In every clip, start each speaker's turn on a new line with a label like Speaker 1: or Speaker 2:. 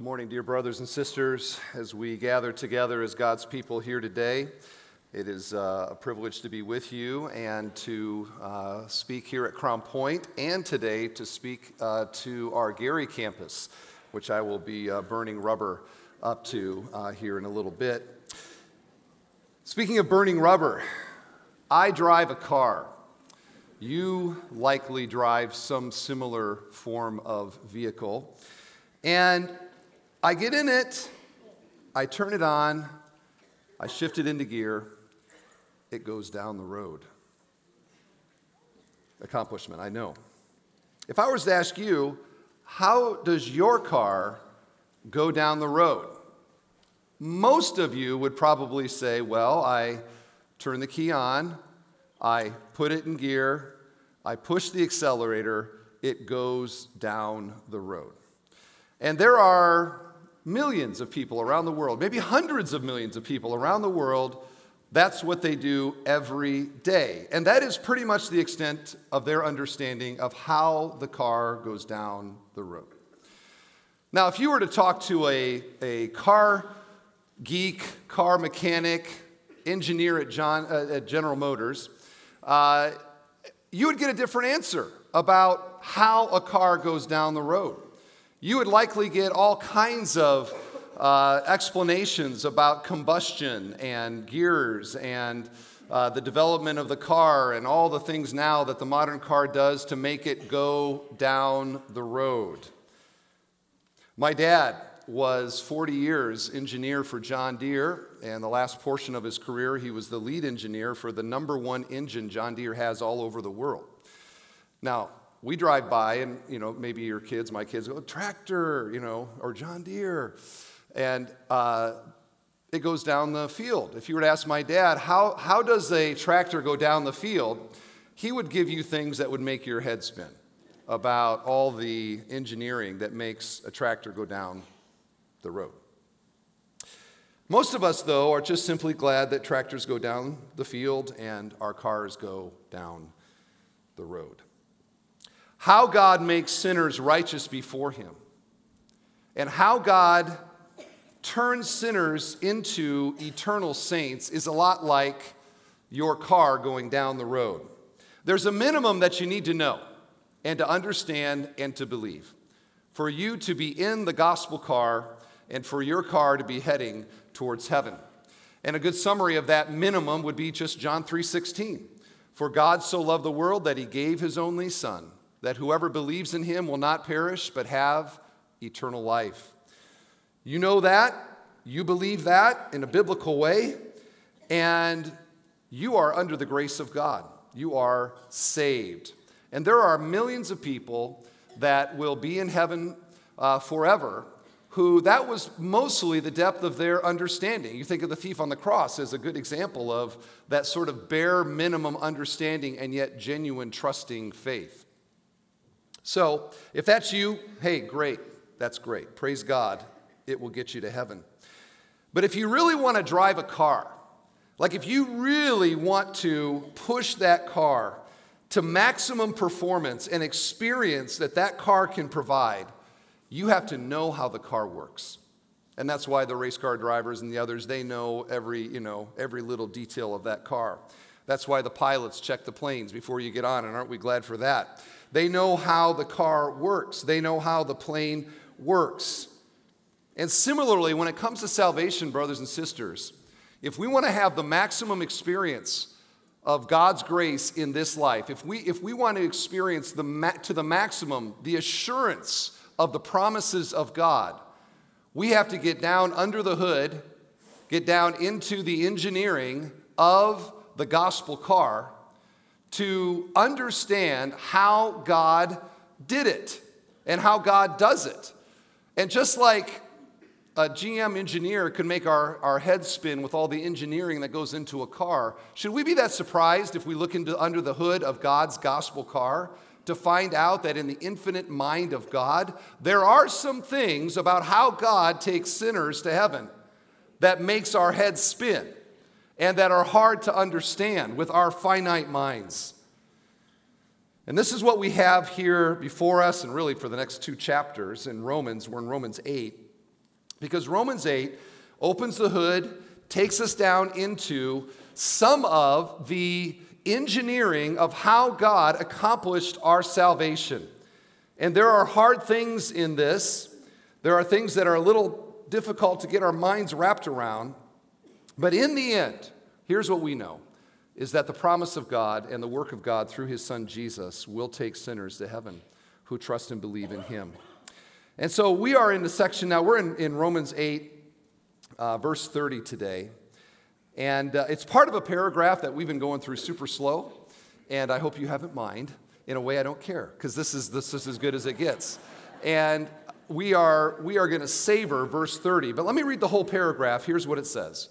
Speaker 1: Good morning, dear brothers and sisters. As we gather together as God's people here today, it is uh, a privilege to be with you and to uh, speak here at Crown Point, and today to speak uh, to our Gary campus, which I will be uh, burning rubber up to uh, here in a little bit. Speaking of burning rubber, I drive a car. You likely drive some similar form of vehicle. And I get in it, I turn it on, I shift it into gear, it goes down the road. Accomplishment, I know. If I was to ask you, how does your car go down the road? Most of you would probably say, well, I turn the key on, I put it in gear, I push the accelerator, it goes down the road. And there are millions of people around the world, maybe hundreds of millions of people around the world, that's what they do every day. And that is pretty much the extent of their understanding of how the car goes down the road. Now, if you were to talk to a, a car geek, car mechanic, engineer at, John, uh, at General Motors, uh, you would get a different answer about how a car goes down the road you would likely get all kinds of uh, explanations about combustion and gears and uh, the development of the car and all the things now that the modern car does to make it go down the road. My dad was 40 years engineer for John Deere, and the last portion of his career, he was the lead engineer for the number one engine John Deere has all over the world. Now, we drive by and you know maybe your kids my kids go tractor you know or john deere. And uh, it goes down the field. If you were to ask my dad how, how does a tractor go down the field? he would give you things that would make your head spin about all the engineering that makes a tractor go down the road. Most of us though are just simply glad that tractors go down the field and our cars go down the road how God makes sinners righteous before Him, and how God turns sinners into eternal saints is a lot like your car going down the road. There's a minimum that you need to know and to understand and to believe for you to be in the gospel car and for your car to be heading towards heaven. And a good summary of that minimum would be just John 3:16. For God so loved the world that he gave his only son that whoever believes in him will not perish but have eternal life. You know that, you believe that in a biblical way, and you are under the grace of God. You are saved. And there are millions of people that will be in heaven uh, forever who that was mostly the depth of their understanding. You think of the thief on the cross as a good example of that sort of bare minimum understanding and yet genuine trusting faith. So, if that's you, hey, great. That's great. Praise God. It will get you to heaven. But if you really want to drive a car, like if you really want to push that car to maximum performance and experience that that car can provide, you have to know how the car works. And that's why the race car drivers and the others, they know every, you know, every little detail of that car. That's why the pilots check the planes before you get on, and aren't we glad for that? They know how the car works, they know how the plane works. And similarly, when it comes to salvation, brothers and sisters, if we want to have the maximum experience of God's grace in this life, if we, if we want to experience the, to the maximum the assurance of the promises of God, we have to get down under the hood, get down into the engineering of the gospel car to understand how God did it and how God does it. And just like a GM engineer could make our, our heads spin with all the engineering that goes into a car, should we be that surprised if we look into under the hood of God's gospel car to find out that in the infinite mind of God, there are some things about how God takes sinners to heaven that makes our heads spin and that are hard to understand with our finite minds. And this is what we have here before us, and really for the next two chapters in Romans. We're in Romans 8. Because Romans 8 opens the hood, takes us down into some of the engineering of how God accomplished our salvation. And there are hard things in this. There are things that are a little difficult to get our minds wrapped around. But in the end, here's what we know is that the promise of God and the work of God through his son Jesus will take sinners to heaven who trust and believe in him. And so we are in the section now, we're in, in Romans 8, uh, verse 30 today. And uh, it's part of a paragraph that we've been going through super slow. And I hope you haven't mind. In a way, I don't care, because this is, this is as good as it gets. And we are, we are going to savor verse 30. But let me read the whole paragraph. Here's what it says.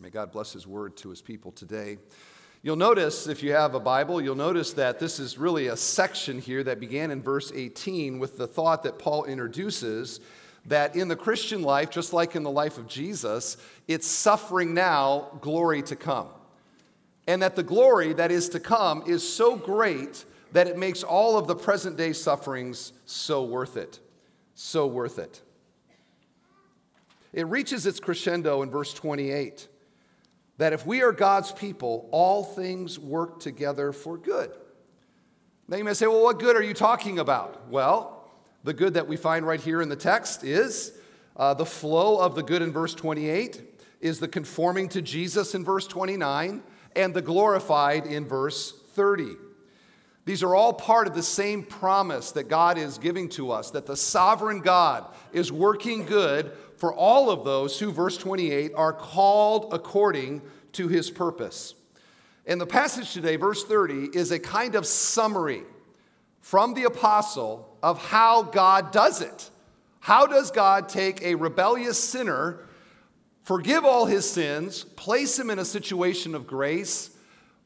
Speaker 1: May God bless his word to his people today. You'll notice, if you have a Bible, you'll notice that this is really a section here that began in verse 18 with the thought that Paul introduces that in the Christian life, just like in the life of Jesus, it's suffering now, glory to come. And that the glory that is to come is so great that it makes all of the present day sufferings so worth it. So worth it. It reaches its crescendo in verse 28 that if we are God's people, all things work together for good. Now you may say, well, what good are you talking about? Well, the good that we find right here in the text is uh, the flow of the good in verse 28, is the conforming to Jesus in verse 29, and the glorified in verse 30. These are all part of the same promise that God is giving to us that the sovereign God is working good for all of those who, verse 28, are called according to his purpose. And the passage today, verse 30, is a kind of summary from the apostle of how God does it. How does God take a rebellious sinner, forgive all his sins, place him in a situation of grace,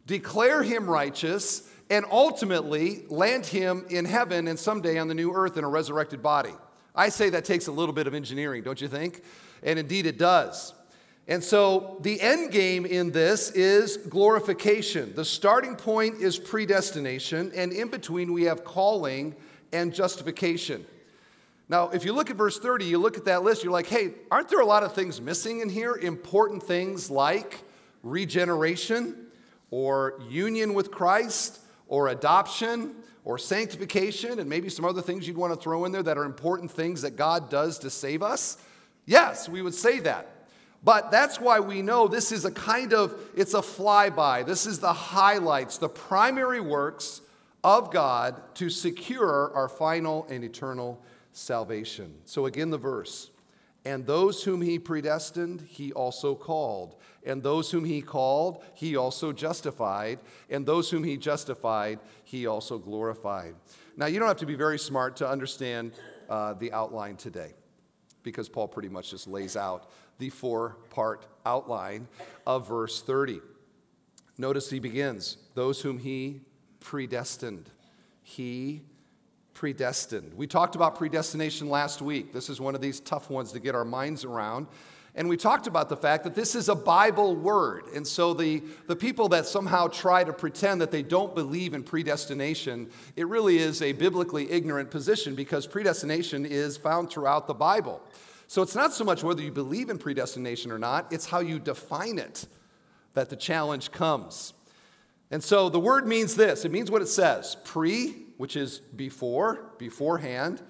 Speaker 1: declare him righteous, and ultimately land him in heaven and someday on the new earth in a resurrected body? I say that takes a little bit of engineering, don't you think? And indeed it does. And so the end game in this is glorification. The starting point is predestination, and in between we have calling and justification. Now, if you look at verse 30, you look at that list, you're like, hey, aren't there a lot of things missing in here? Important things like regeneration or union with Christ or adoption or sanctification, and maybe some other things you'd want to throw in there that are important things that God does to save us? Yes, we would say that. But that's why we know this is a kind of it's a flyby. This is the highlights, the primary works of God to secure our final and eternal salvation. So again the verse, and those whom he predestined, he also called. And those whom he called, he also justified. And those whom he justified, he also glorified. Now, you don't have to be very smart to understand uh, the outline today because Paul pretty much just lays out the four part outline of verse 30. Notice he begins those whom he predestined. He predestined. We talked about predestination last week. This is one of these tough ones to get our minds around. And we talked about the fact that this is a Bible word. And so the, the people that somehow try to pretend that they don't believe in predestination, it really is a biblically ignorant position because predestination is found throughout the Bible. So it's not so much whether you believe in predestination or not, it's how you define it that the challenge comes. And so the word means this it means what it says pre, which is before, beforehand,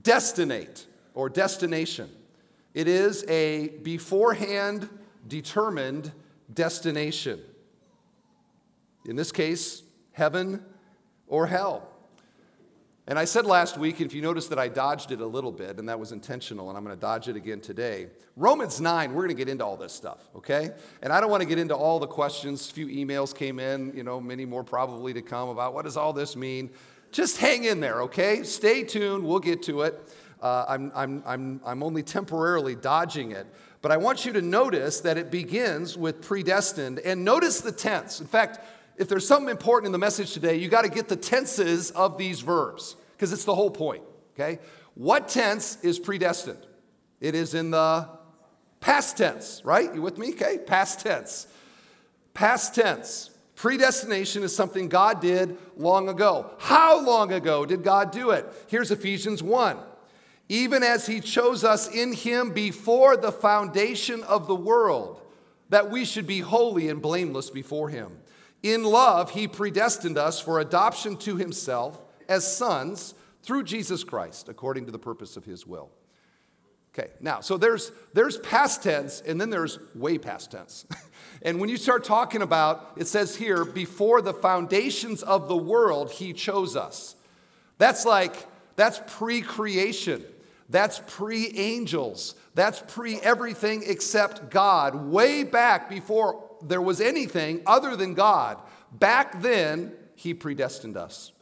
Speaker 1: destinate or destination. It is a beforehand determined destination. In this case, heaven or hell. And I said last week, if you notice that I dodged it a little bit, and that was intentional, and I'm going to dodge it again today. Romans 9, we're going to get into all this stuff, okay? And I don't want to get into all the questions. A few emails came in, you know, many more probably to come about what does all this mean. Just hang in there, okay? Stay tuned. We'll get to it. Uh, I'm, I'm, I'm, I'm only temporarily dodging it. But I want you to notice that it begins with predestined. And notice the tense. In fact, if there's something important in the message today, you got to get the tenses of these verbs because it's the whole point. Okay? What tense is predestined? It is in the past tense, right? You with me? Okay? Past tense. Past tense. Predestination is something God did long ago. How long ago did God do it? Here's Ephesians 1. Even as he chose us in him before the foundation of the world, that we should be holy and blameless before him. In love, he predestined us for adoption to himself as sons through Jesus Christ, according to the purpose of his will. Okay, now, so there's, there's past tense and then there's way past tense. and when you start talking about, it says here, before the foundations of the world, he chose us. That's like, that's pre creation. That's pre angels. That's pre everything except God. Way back before there was anything other than God, back then, he predestined us.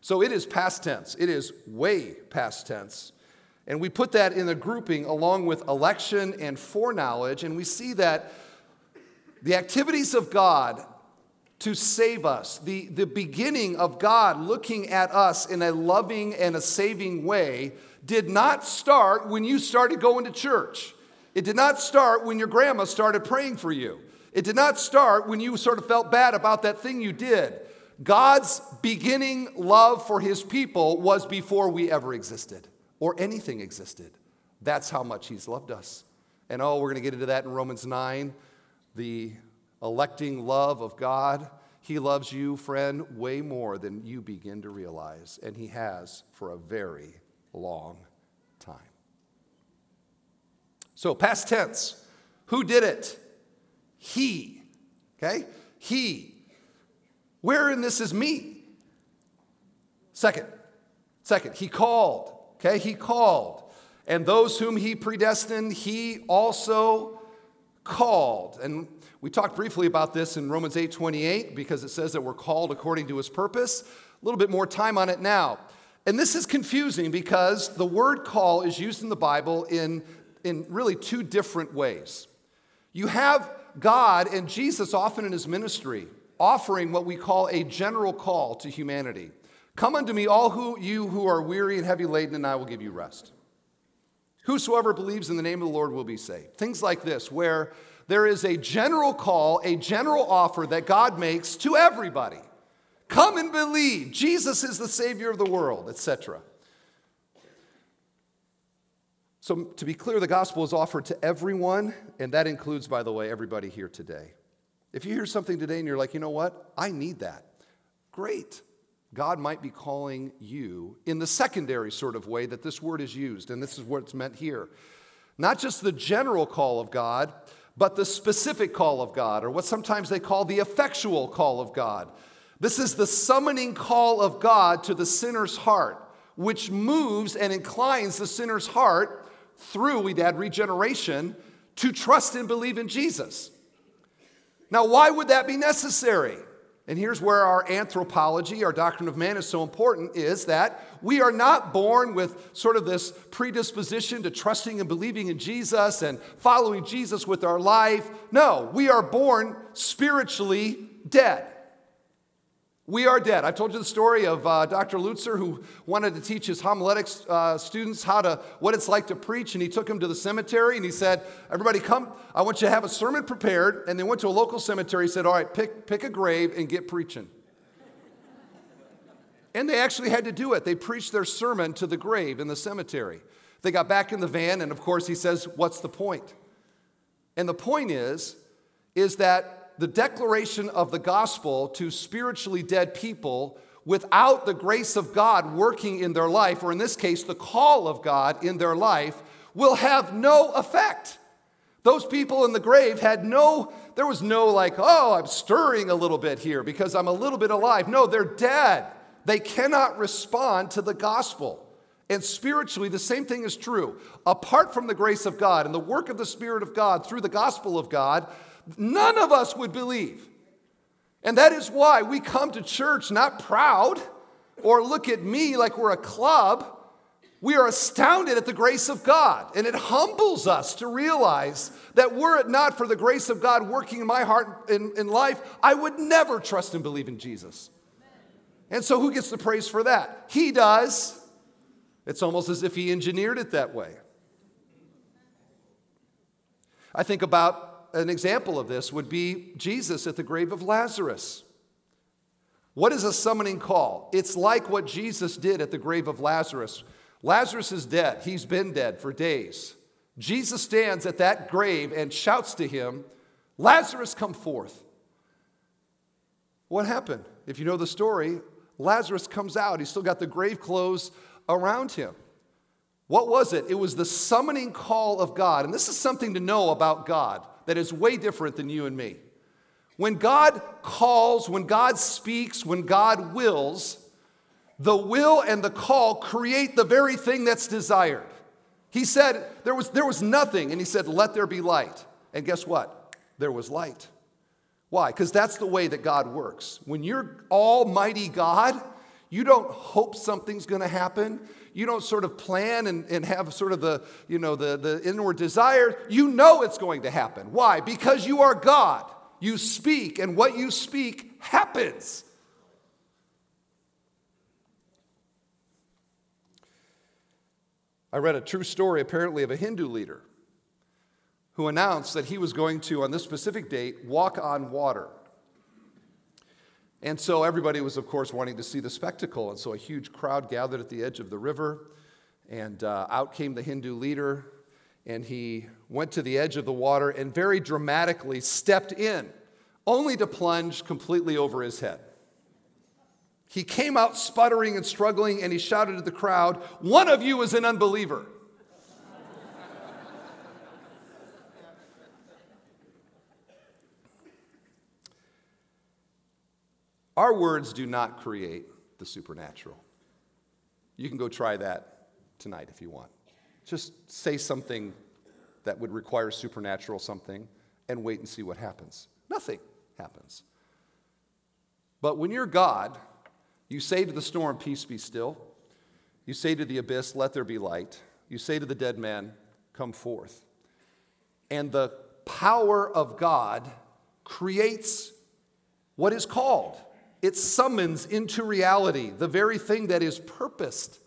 Speaker 1: So it is past tense. It is way past tense. And we put that in a grouping along with election and foreknowledge, and we see that the activities of God to save us, the, the beginning of God looking at us in a loving and a saving way, did not start when you started going to church. It did not start when your grandma started praying for you. It did not start when you sort of felt bad about that thing you did. God's beginning love for his people was before we ever existed or anything existed. That's how much he's loved us. And oh, we're going to get into that in Romans 9 the electing love of God. He loves you, friend, way more than you begin to realize, and he has for a very long time. So, past tense, who did it? He. Okay? He. Where in this is me? Second, second, he called. Okay, he called. And those whom he predestined, he also called. And we talked briefly about this in Romans 8 28 because it says that we're called according to his purpose. A little bit more time on it now. And this is confusing because the word call is used in the Bible in, in really two different ways. You have God and Jesus often in his ministry offering what we call a general call to humanity. Come unto me, all who, you who are weary and heavy laden, and I will give you rest. Whosoever believes in the name of the Lord will be saved. Things like this, where there is a general call, a general offer that God makes to everybody. Come and believe. Jesus is the Savior of the world, etc. So, to be clear, the gospel is offered to everyone, and that includes, by the way, everybody here today. If you hear something today and you're like, you know what? I need that. Great. God might be calling you in the secondary sort of way that this word is used, and this is what's meant here. Not just the general call of God, but the specific call of God, or what sometimes they call the effectual call of God. This is the summoning call of God to the sinner's heart, which moves and inclines the sinner's heart through, we'd add regeneration, to trust and believe in Jesus. Now, why would that be necessary? And here's where our anthropology, our doctrine of man is so important is that we are not born with sort of this predisposition to trusting and believing in Jesus and following Jesus with our life. No, we are born spiritually dead. We are dead. I've told you the story of uh, Dr. Lutzer who wanted to teach his homiletics uh, students how to what it's like to preach, and he took them to the cemetery and he said, "Everybody, come! I want you to have a sermon prepared." And they went to a local cemetery. He said, "All right, pick pick a grave and get preaching." and they actually had to do it. They preached their sermon to the grave in the cemetery. They got back in the van, and of course, he says, "What's the point?" And the point is, is that the declaration of the gospel to spiritually dead people without the grace of God working in their life, or in this case, the call of God in their life, will have no effect. Those people in the grave had no, there was no like, oh, I'm stirring a little bit here because I'm a little bit alive. No, they're dead. They cannot respond to the gospel. And spiritually, the same thing is true. Apart from the grace of God and the work of the Spirit of God through the gospel of God, none of us would believe. And that is why we come to church not proud or look at me like we're a club. we are astounded at the grace of God. And it humbles us to realize that were it not for the grace of God working in my heart in, in life, I would never trust and believe in Jesus. And so, who gets the praise for that? He does. It's almost as if he engineered it that way. I think about an example of this would be Jesus at the grave of Lazarus. What is a summoning call? It's like what Jesus did at the grave of Lazarus. Lazarus is dead. He's been dead for days. Jesus stands at that grave and shouts to him, Lazarus, come forth. What happened? If you know the story, Lazarus comes out. He's still got the grave clothes around him. What was it? It was the summoning call of God. And this is something to know about God that is way different than you and me. When God calls, when God speaks, when God wills, the will and the call create the very thing that's desired. He said there was, there was nothing, and he said, Let there be light. And guess what? There was light. Why? Because that's the way that God works. When you're Almighty God, you don't hope something's to happen. You don't sort of plan and, and have sort of the, you know, the, the inward desire. You know it's going to happen. Why? Because you are God. You speak, and what you speak happens. I read a true story, apparently, of a Hindu leader who announced that he was going to, on this specific date, walk on water. And so everybody was, of course, wanting to see the spectacle. And so a huge crowd gathered at the edge of the river, and uh, out came the Hindu leader, and he went to the edge of the water and very dramatically stepped in, only to plunge completely over his head. He came out sputtering and struggling, and he shouted to the crowd, One of you is an unbeliever. Our words do not create the supernatural. You can go try that tonight if you want. Just say something that would require supernatural something and wait and see what happens. Nothing happens. But when you're God, you say to the storm, Peace be still. You say to the abyss, Let there be light. You say to the dead man, Come forth. And the power of God creates what is called it summons into reality the very thing that is purposed.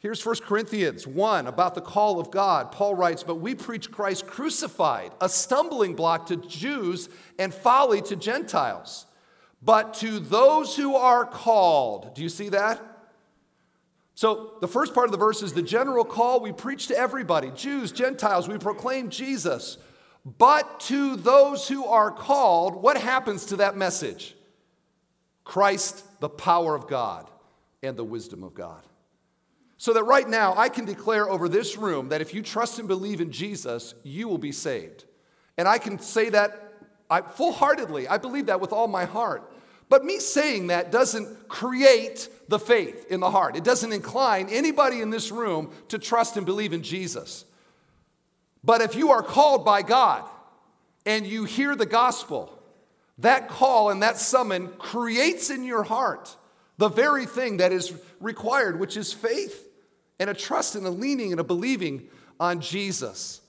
Speaker 1: Here's 1 Corinthians 1 about the call of God. Paul writes, But we preach Christ crucified, a stumbling block to Jews and folly to Gentiles. But to those who are called, do you see that? So, the first part of the verse is the general call. We preach to everybody Jews, Gentiles, we proclaim Jesus. But to those who are called, what happens to that message? Christ, the power of God and the wisdom of God. So that right now, I can declare over this room that if you trust and believe in Jesus, you will be saved. And I can say that I, full heartedly. I believe that with all my heart. But me saying that doesn't create the faith in the heart, it doesn't incline anybody in this room to trust and believe in Jesus. But if you are called by God and you hear the gospel, that call and that summon creates in your heart the very thing that is required, which is faith and a trust and a leaning and a believing on Jesus.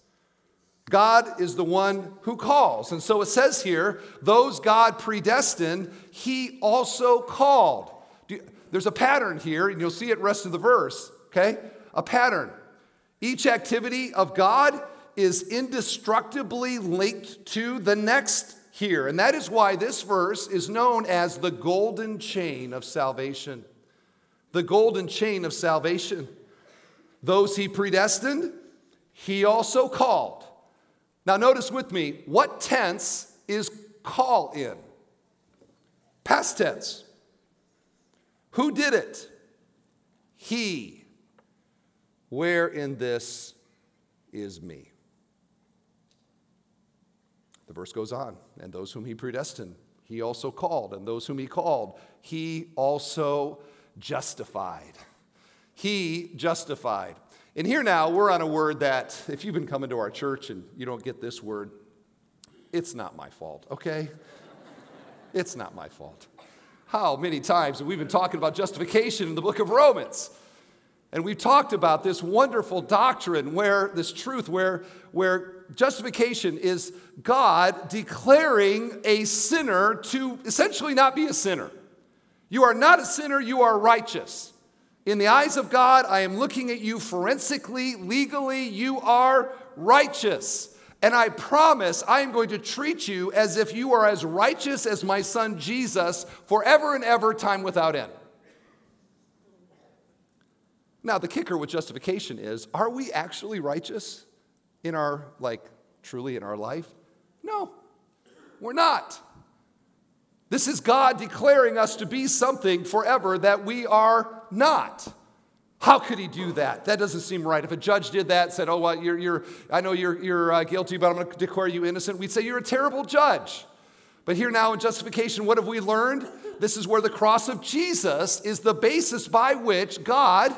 Speaker 1: God is the one who calls. And so it says here, those God predestined, he also called. There's a pattern here, and you'll see it rest of the verse, okay? A pattern. Each activity of God is indestructibly linked to the next here. And that is why this verse is known as the golden chain of salvation. The golden chain of salvation. Those he predestined, he also called. Now, notice with me, what tense is call in? Past tense. Who did it? He. Where in this is me? The verse goes on, and those whom he predestined, he also called, and those whom he called, he also justified. He justified. And here now, we're on a word that, if you've been coming to our church and you don't get this word, it's not my fault, okay? it's not my fault. How many times have we been talking about justification in the book of Romans? And we've talked about this wonderful doctrine where this truth, where, where justification is God declaring a sinner to essentially not be a sinner. You are not a sinner, you are righteous. In the eyes of God, I am looking at you forensically, legally, you are righteous. And I promise I am going to treat you as if you are as righteous as my son Jesus forever and ever, time without end. Now, the kicker with justification is are we actually righteous in our, like, truly in our life? No, we're not. This is God declaring us to be something forever that we are not. How could he do that? That doesn't seem right. If a judge did that, said, "Oh, well, you're, you're I know you're, you're uh, guilty, but I'm going to declare you innocent," we'd say you're a terrible judge. But here now in justification, what have we learned? This is where the cross of Jesus is the basis by which God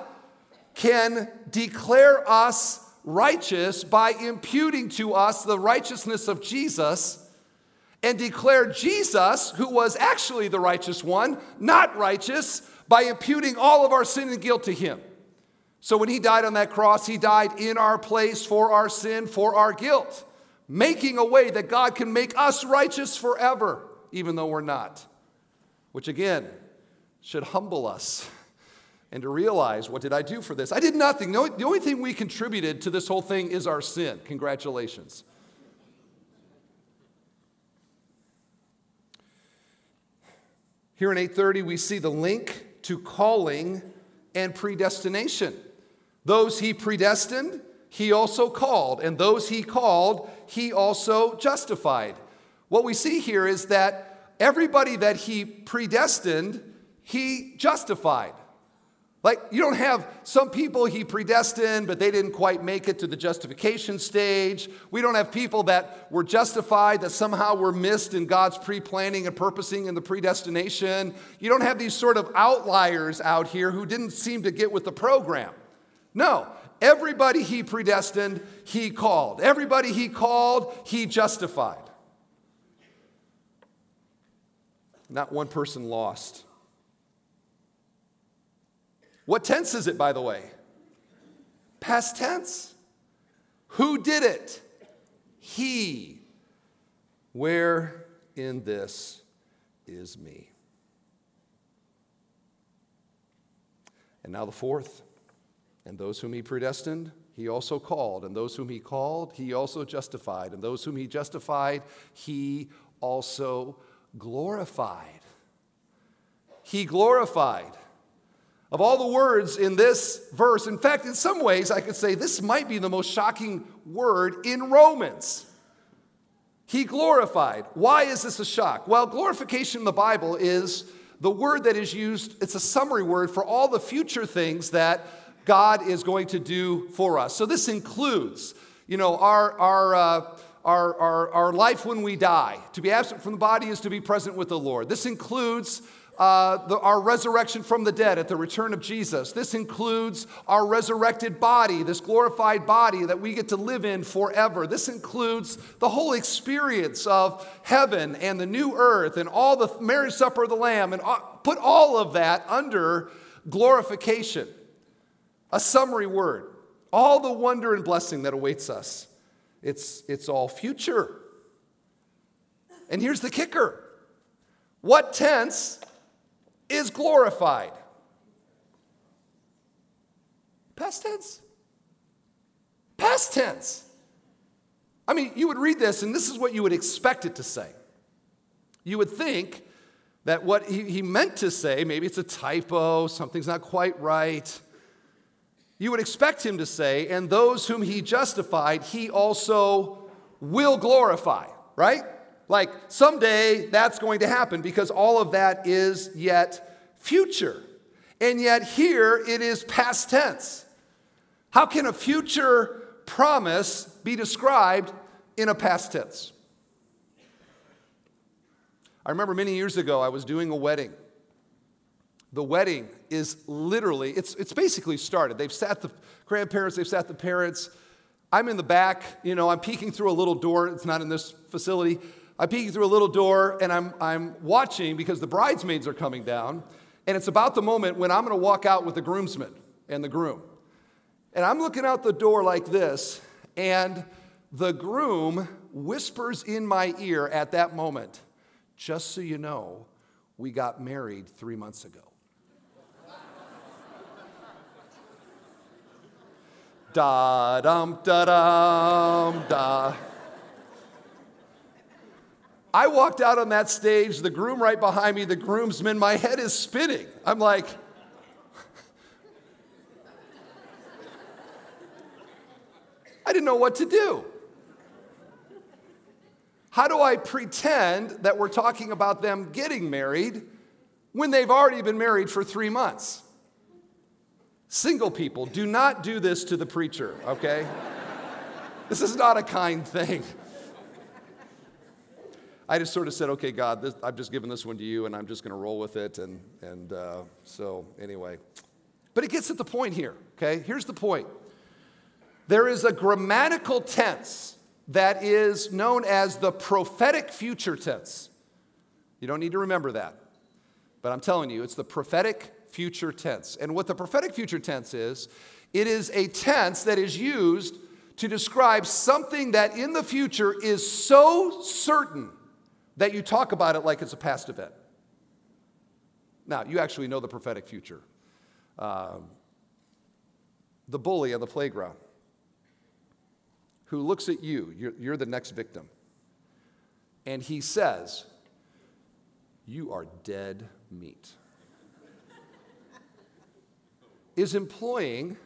Speaker 1: can declare us righteous by imputing to us the righteousness of Jesus and declare Jesus, who was actually the righteous one, not righteous by imputing all of our sin and guilt to him. So when he died on that cross, he died in our place for our sin, for our guilt, making a way that God can make us righteous forever, even though we're not. Which again should humble us and to realize what did I do for this? I did nothing. The only, the only thing we contributed to this whole thing is our sin. Congratulations. Here in 830, we see the link to calling and predestination. Those he predestined, he also called, and those he called, he also justified. What we see here is that everybody that he predestined, he justified. Like, you don't have some people he predestined, but they didn't quite make it to the justification stage. We don't have people that were justified that somehow were missed in God's pre planning and purposing in the predestination. You don't have these sort of outliers out here who didn't seem to get with the program. No, everybody he predestined, he called. Everybody he called, he justified. Not one person lost. What tense is it, by the way? Past tense. Who did it? He. Where in this is me? And now the fourth. And those whom he predestined, he also called. And those whom he called, he also justified. And those whom he justified, he also glorified. He glorified. Of all the words in this verse, in fact, in some ways, I could say this might be the most shocking word in Romans. He glorified. Why is this a shock? Well, glorification in the Bible is the word that is used, it's a summary word for all the future things that God is going to do for us. So this includes, you know, our, our, uh, our, our, our life when we die. To be absent from the body is to be present with the Lord. This includes uh, the, our resurrection from the dead at the return of Jesus. This includes our resurrected body, this glorified body that we get to live in forever. This includes the whole experience of heaven and the new earth and all the marriage supper of the Lamb, and put all of that under glorification. A summary word. All the wonder and blessing that awaits us. It's, it's all future. And here's the kicker what tense is glorified. Past tense. Past tense. I mean, you would read this, and this is what you would expect it to say. You would think that what he, he meant to say, maybe it's a typo, something's not quite right. You would expect him to say, and those whom he justified, he also will glorify, right? Like someday that's going to happen because all of that is yet future. And yet here it is past tense. How can a future promise be described in a past tense? I remember many years ago I was doing a wedding. The wedding is literally, it's, it's basically started. They've sat the grandparents, they've sat the parents. I'm in the back, you know, I'm peeking through a little door. It's not in this facility. I peek through a little door and I'm, I'm watching because the bridesmaids are coming down. And it's about the moment when I'm going to walk out with the groomsmen. and the groom. And I'm looking out the door like this, and the groom whispers in my ear at that moment, just so you know, we got married three months ago. da dum da dum da. I walked out on that stage, the groom right behind me, the groomsman, my head is spinning. I'm like, I didn't know what to do. How do I pretend that we're talking about them getting married when they've already been married for three months? Single people, do not do this to the preacher, okay? this is not a kind thing. I just sort of said, okay, God, this, I've just given this one to you and I'm just going to roll with it. And, and uh, so, anyway. But it gets at the point here, okay? Here's the point there is a grammatical tense that is known as the prophetic future tense. You don't need to remember that. But I'm telling you, it's the prophetic future tense. And what the prophetic future tense is, it is a tense that is used to describe something that in the future is so certain that you talk about it like it's a past event. Now, you actually know the prophetic future. Um, the bully on the playground who looks at you, you're, you're the next victim, and he says, You are dead meat, is employing,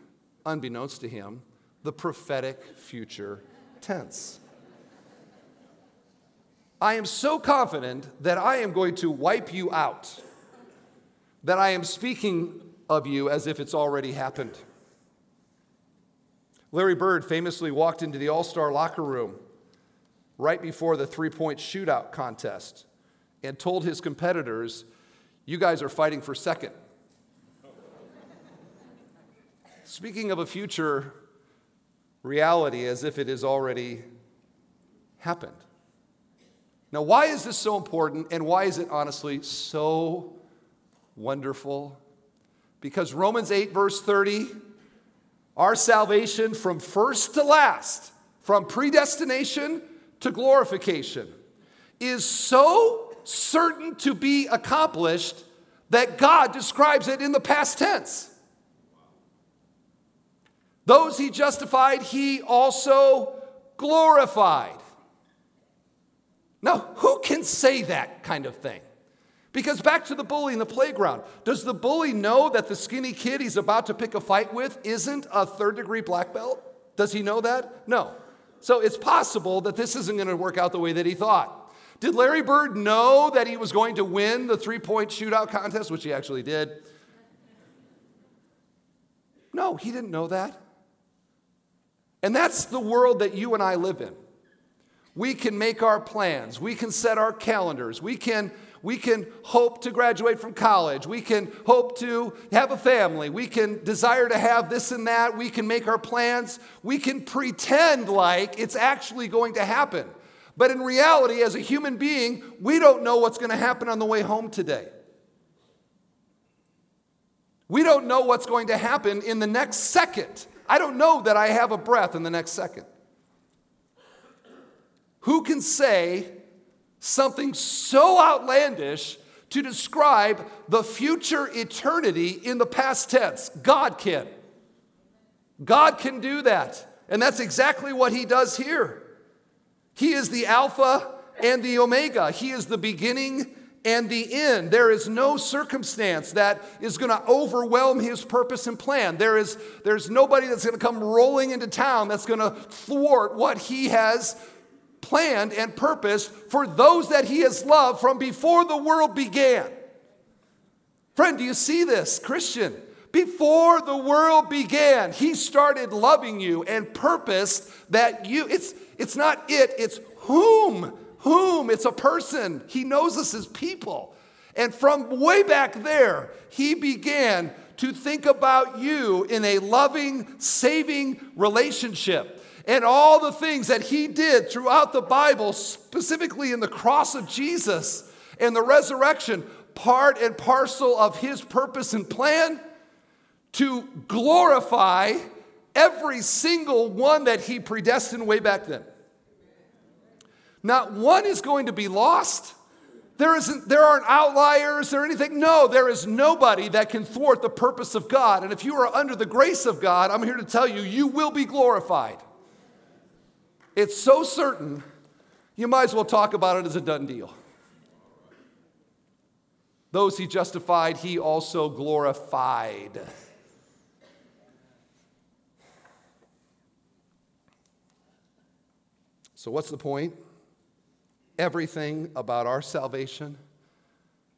Speaker 1: unbeknownst to him, the prophetic future tense. I am so confident that I am going to wipe you out, that I am speaking of you as if it's already happened. Larry Bird famously walked into the All Star locker room right before the three point shootout contest and told his competitors, You guys are fighting for second. Speaking of a future reality as if it has already happened. Now, why is this so important and why is it honestly so wonderful? Because Romans 8, verse 30, our salvation from first to last, from predestination to glorification, is so certain to be accomplished that God describes it in the past tense. Those he justified, he also glorified. Now, who can say that kind of thing? Because back to the bully in the playground, does the bully know that the skinny kid he's about to pick a fight with isn't a third degree black belt? Does he know that? No. So it's possible that this isn't going to work out the way that he thought. Did Larry Bird know that he was going to win the three point shootout contest, which he actually did? No, he didn't know that. And that's the world that you and I live in. We can make our plans, we can set our calendars, we can we can hope to graduate from college. We can hope to have a family. We can desire to have this and that. We can make our plans. We can pretend like it's actually going to happen. But in reality, as a human being, we don't know what's going to happen on the way home today. We don't know what's going to happen in the next second. I don't know that I have a breath in the next second. Who can say something so outlandish to describe the future eternity in the past tense. God can. God can do that. And that's exactly what he does here. He is the Alpha and the Omega, He is the beginning and the end. There is no circumstance that is going to overwhelm his purpose and plan. There is, there's nobody that's going to come rolling into town that's going to thwart what he has planned and purposed for those that He has loved from before the world began. Friend, do you see this, Christian? Before the world began, He started loving you and purposed that you, it's, it's not it, it's whom. Whom? It's a person. He knows us as people. And from way back there, He began to think about you in a loving, saving relationship and all the things that he did throughout the Bible, specifically in the cross of Jesus and the resurrection, part and parcel of his purpose and plan to glorify every single one that he predestined way back then. Not one is going to be lost. There, isn't, there aren't outliers or anything. No, there is nobody that can thwart the purpose of God. And if you are under the grace of God, I'm here to tell you, you will be glorified. It's so certain, you might as well talk about it as a done deal. Those he justified, he also glorified. So, what's the point? Everything about our salvation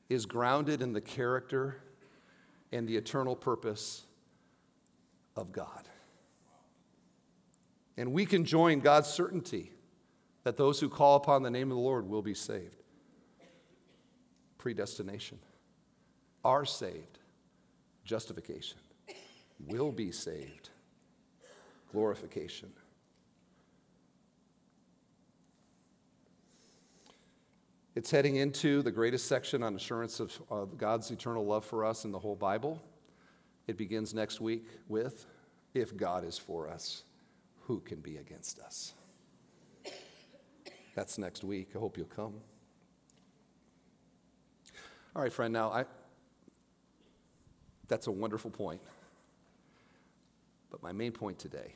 Speaker 1: is grounded in the character and the eternal purpose of God. And we can join God's certainty that those who call upon the name of the Lord will be saved. Predestination. Are saved. Justification. Will be saved. Glorification. It's heading into the greatest section on assurance of, of God's eternal love for us in the whole Bible. It begins next week with If God is for us, who can be against us? That's next week. I hope you'll come. All right, friend, now I that's a wonderful point. But my main point today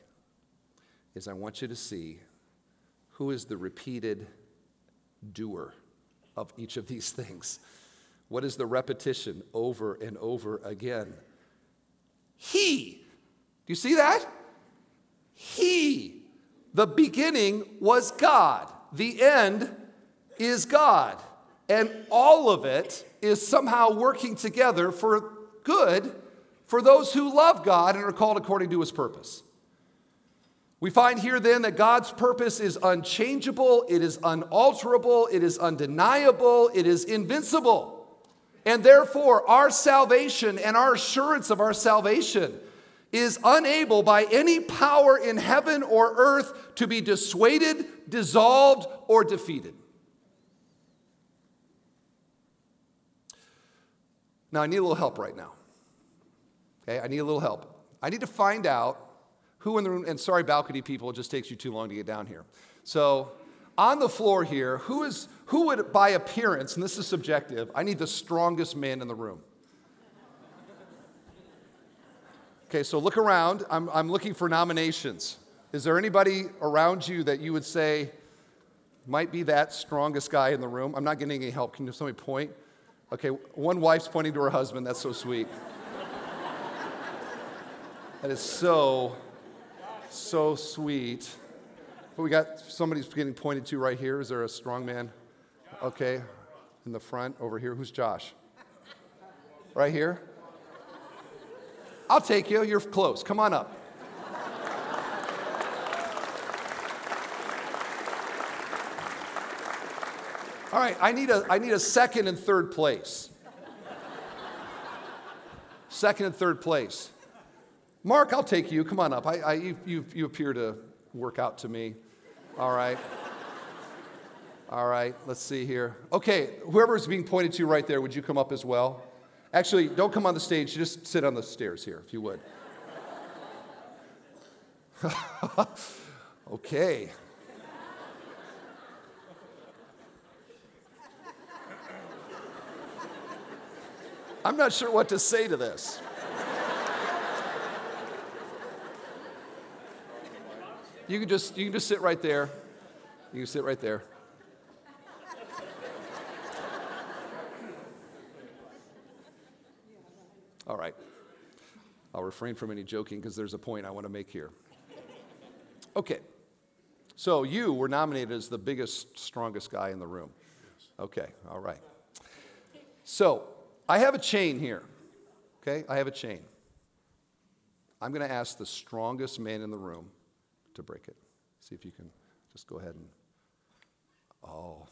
Speaker 1: is I want you to see who is the repeated doer of each of these things. What is the repetition over and over again? He. Do you see that? He. The beginning was God, the end is God. And all of it is somehow working together for good for those who love God and are called according to his purpose. We find here then that God's purpose is unchangeable, it is unalterable, it is undeniable, it is invincible. And therefore, our salvation and our assurance of our salvation is unable by any power in heaven or earth to be dissuaded, dissolved, or defeated. Now, I need a little help right now. Okay, I need a little help. I need to find out who in the room, and sorry, balcony people, it just takes you too long to get down here. So, on the floor here, who is who would by appearance, and this is subjective, I need the strongest man in the room. Okay, so look around. I'm, I'm looking for nominations. Is there anybody around you that you would say might be that strongest guy in the room? I'm not getting any help. Can somebody point? Okay, one wife's pointing to her husband. That's so sweet. that is so so sweet. But we got somebody's getting pointed to right here. Is there a strong man? Okay, in the front over here. Who's Josh? Right here? I'll take you. You're close. Come on up. All right, I need a, I need a second and third place. Second and third place. Mark, I'll take you. Come on up. I, I, you, you, you appear to work out to me. All right. All right, let's see here. Okay, whoever's being pointed to right there, would you come up as well? Actually, don't come on the stage, just sit on the stairs here, if you would. okay. I'm not sure what to say to this. You can just you can just sit right there. You can sit right there. All right. I'll refrain from any joking because there's a point I want to make here. Okay. So you were nominated as the biggest, strongest guy in the room. Okay, all right. So I have a chain here. Okay, I have a chain. I'm going to ask the strongest man in the room to break it. See if you can just go ahead and. Oh.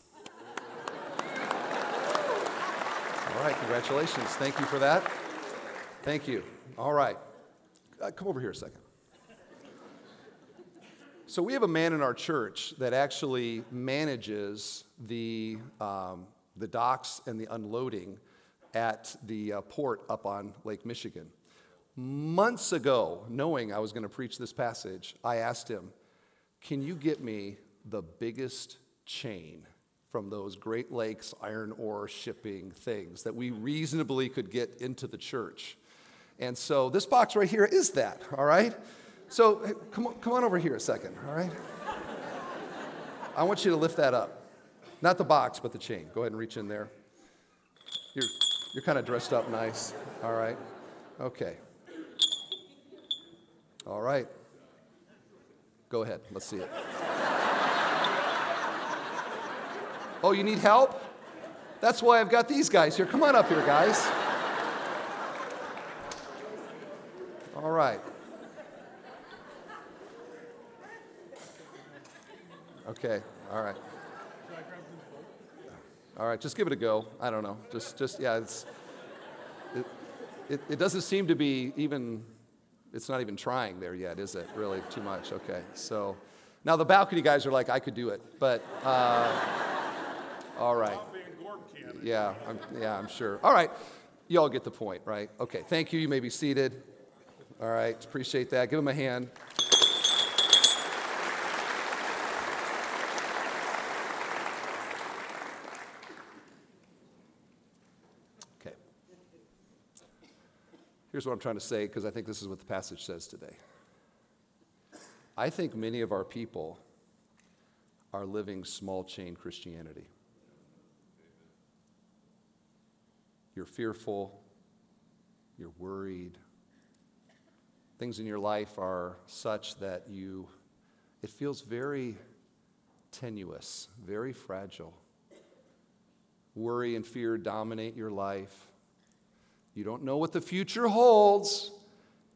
Speaker 1: All right, congratulations. Thank you for that. Thank you. All right. Uh, come over here a second. So, we have a man in our church that actually manages the, um, the docks and the unloading at the uh, port up on Lake Michigan. months ago, knowing I was going to preach this passage, I asked him, Can you get me the biggest chain from those Great Lakes iron ore shipping things that we reasonably could get into the church? And so this box right here is that, all right? So come, on, come on over here a second, all right? I want you to lift that up. Not the box, but the chain. Go ahead and reach in there. You're, you're kind of dressed up nice, all right? Okay. All right. Go ahead. Let's see it. Oh, you need help? That's why I've got these guys here. Come on up here, guys. All right. Okay. All right. All right. Just give it a go. I don't know. Just, just yeah. It's. It, it, it doesn't seem to be even it's not even trying there yet, is it? Really, too much. Okay. So now the balcony guys are like, I could do it, but uh, all right. Yeah, I'm, yeah, I'm sure. All right. You all get the point, right? Okay. Thank you. You may be seated. All right. Appreciate that. Give them a hand. Okay. Here's what I'm trying to say because I think this is what the passage says today. I think many of our people are living small chain Christianity. You're fearful, you're worried. Things in your life are such that you, it feels very tenuous, very fragile. Worry and fear dominate your life. You don't know what the future holds,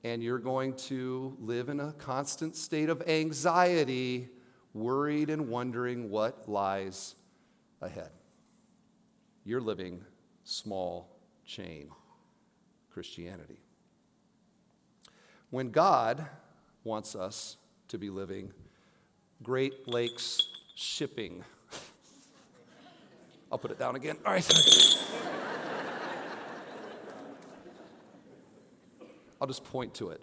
Speaker 1: and you're going to live in a constant state of anxiety, worried and wondering what lies ahead. You're living small chain Christianity. When God wants us to be living Great Lakes shipping, I'll put it down again. All right. I'll just point to it.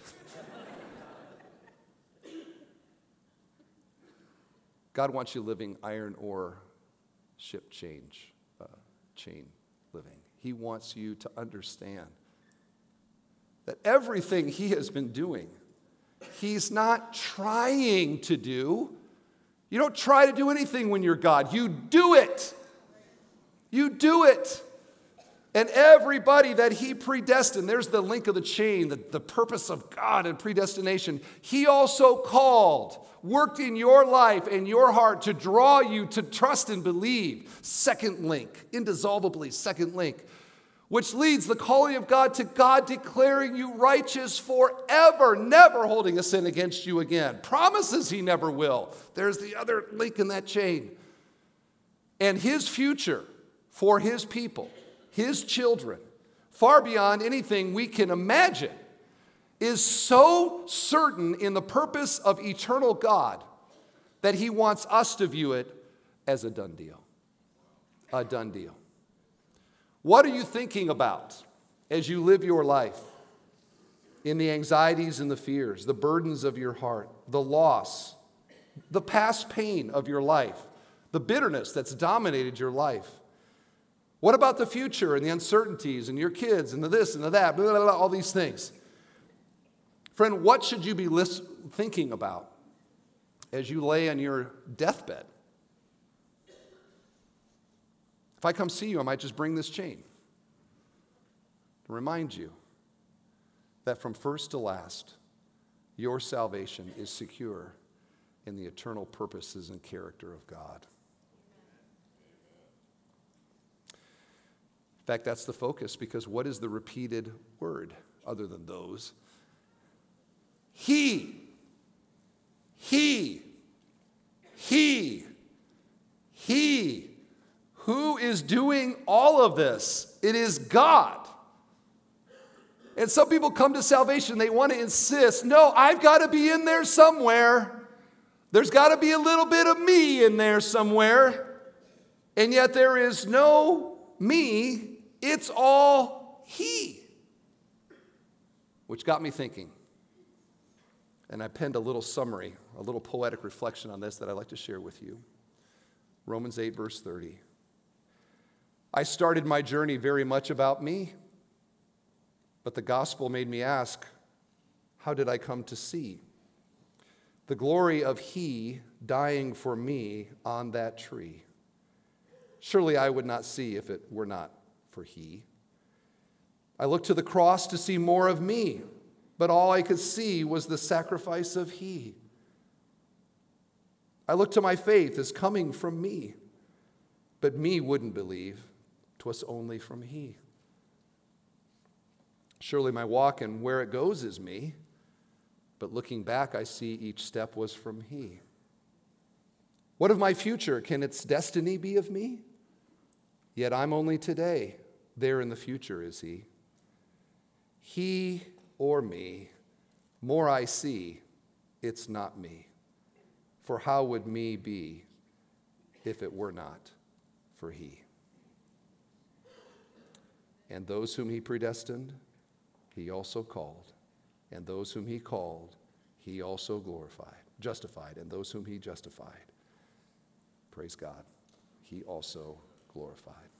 Speaker 1: God wants you living iron ore ship change, uh, chain living. He wants you to understand that everything He has been doing, He's not trying to do. You don't try to do anything when you're God, you do it. You do it. And everybody that he predestined, there's the link of the chain, the, the purpose of God and predestination. He also called, worked in your life and your heart to draw you to trust and believe. Second link, indissolubly, second link, which leads the calling of God to God declaring you righteous forever, never holding a sin against you again. Promises he never will. There's the other link in that chain. And his future for his people his children, far beyond anything we can imagine, is so certain in the purpose of eternal God that he wants us to view it as a done deal. A done deal. What are you thinking about as you live your life? In the anxieties and the fears, the burdens of your heart, the loss, the past pain of your life, the bitterness that's dominated your life. What about the future and the uncertainties and your kids and the this and the that, blah, blah, blah, all these things? Friend, what should you be thinking about as you lay on your deathbed? If I come see you, I might just bring this chain to remind you that from first to last, your salvation is secure in the eternal purposes and character of God. In fact, that's the focus because what is the repeated word other than those? He. He. He. He. Who is doing all of this? It is God. And some people come to salvation, they want to insist, no, I've got to be in there somewhere. There's got to be a little bit of me in there somewhere. And yet there is no me it's all He. which got me thinking. And I penned a little summary, a little poetic reflection on this that I'd like to share with you. Romans 8, verse 30. I started my journey very much about me, but the gospel made me ask, how did I come to see? The glory of He dying for me on that tree. Surely I would not see if it were not for He. I looked to the cross to see more of me, but all I could see was the sacrifice of He. I looked to my faith as coming from me, but me wouldn't believe. 'Twas only from He. Surely my walk and where it goes is me, but looking back, I see each step was from He. What of my future? Can its destiny be of me? Yet I'm only today. There in the future is He. He or me, more I see, it's not me. For how would me be if it were not for He? And those whom He predestined, He also called and those whom he called, he also glorified, justified, and those whom he justified, praise God, he also glorified.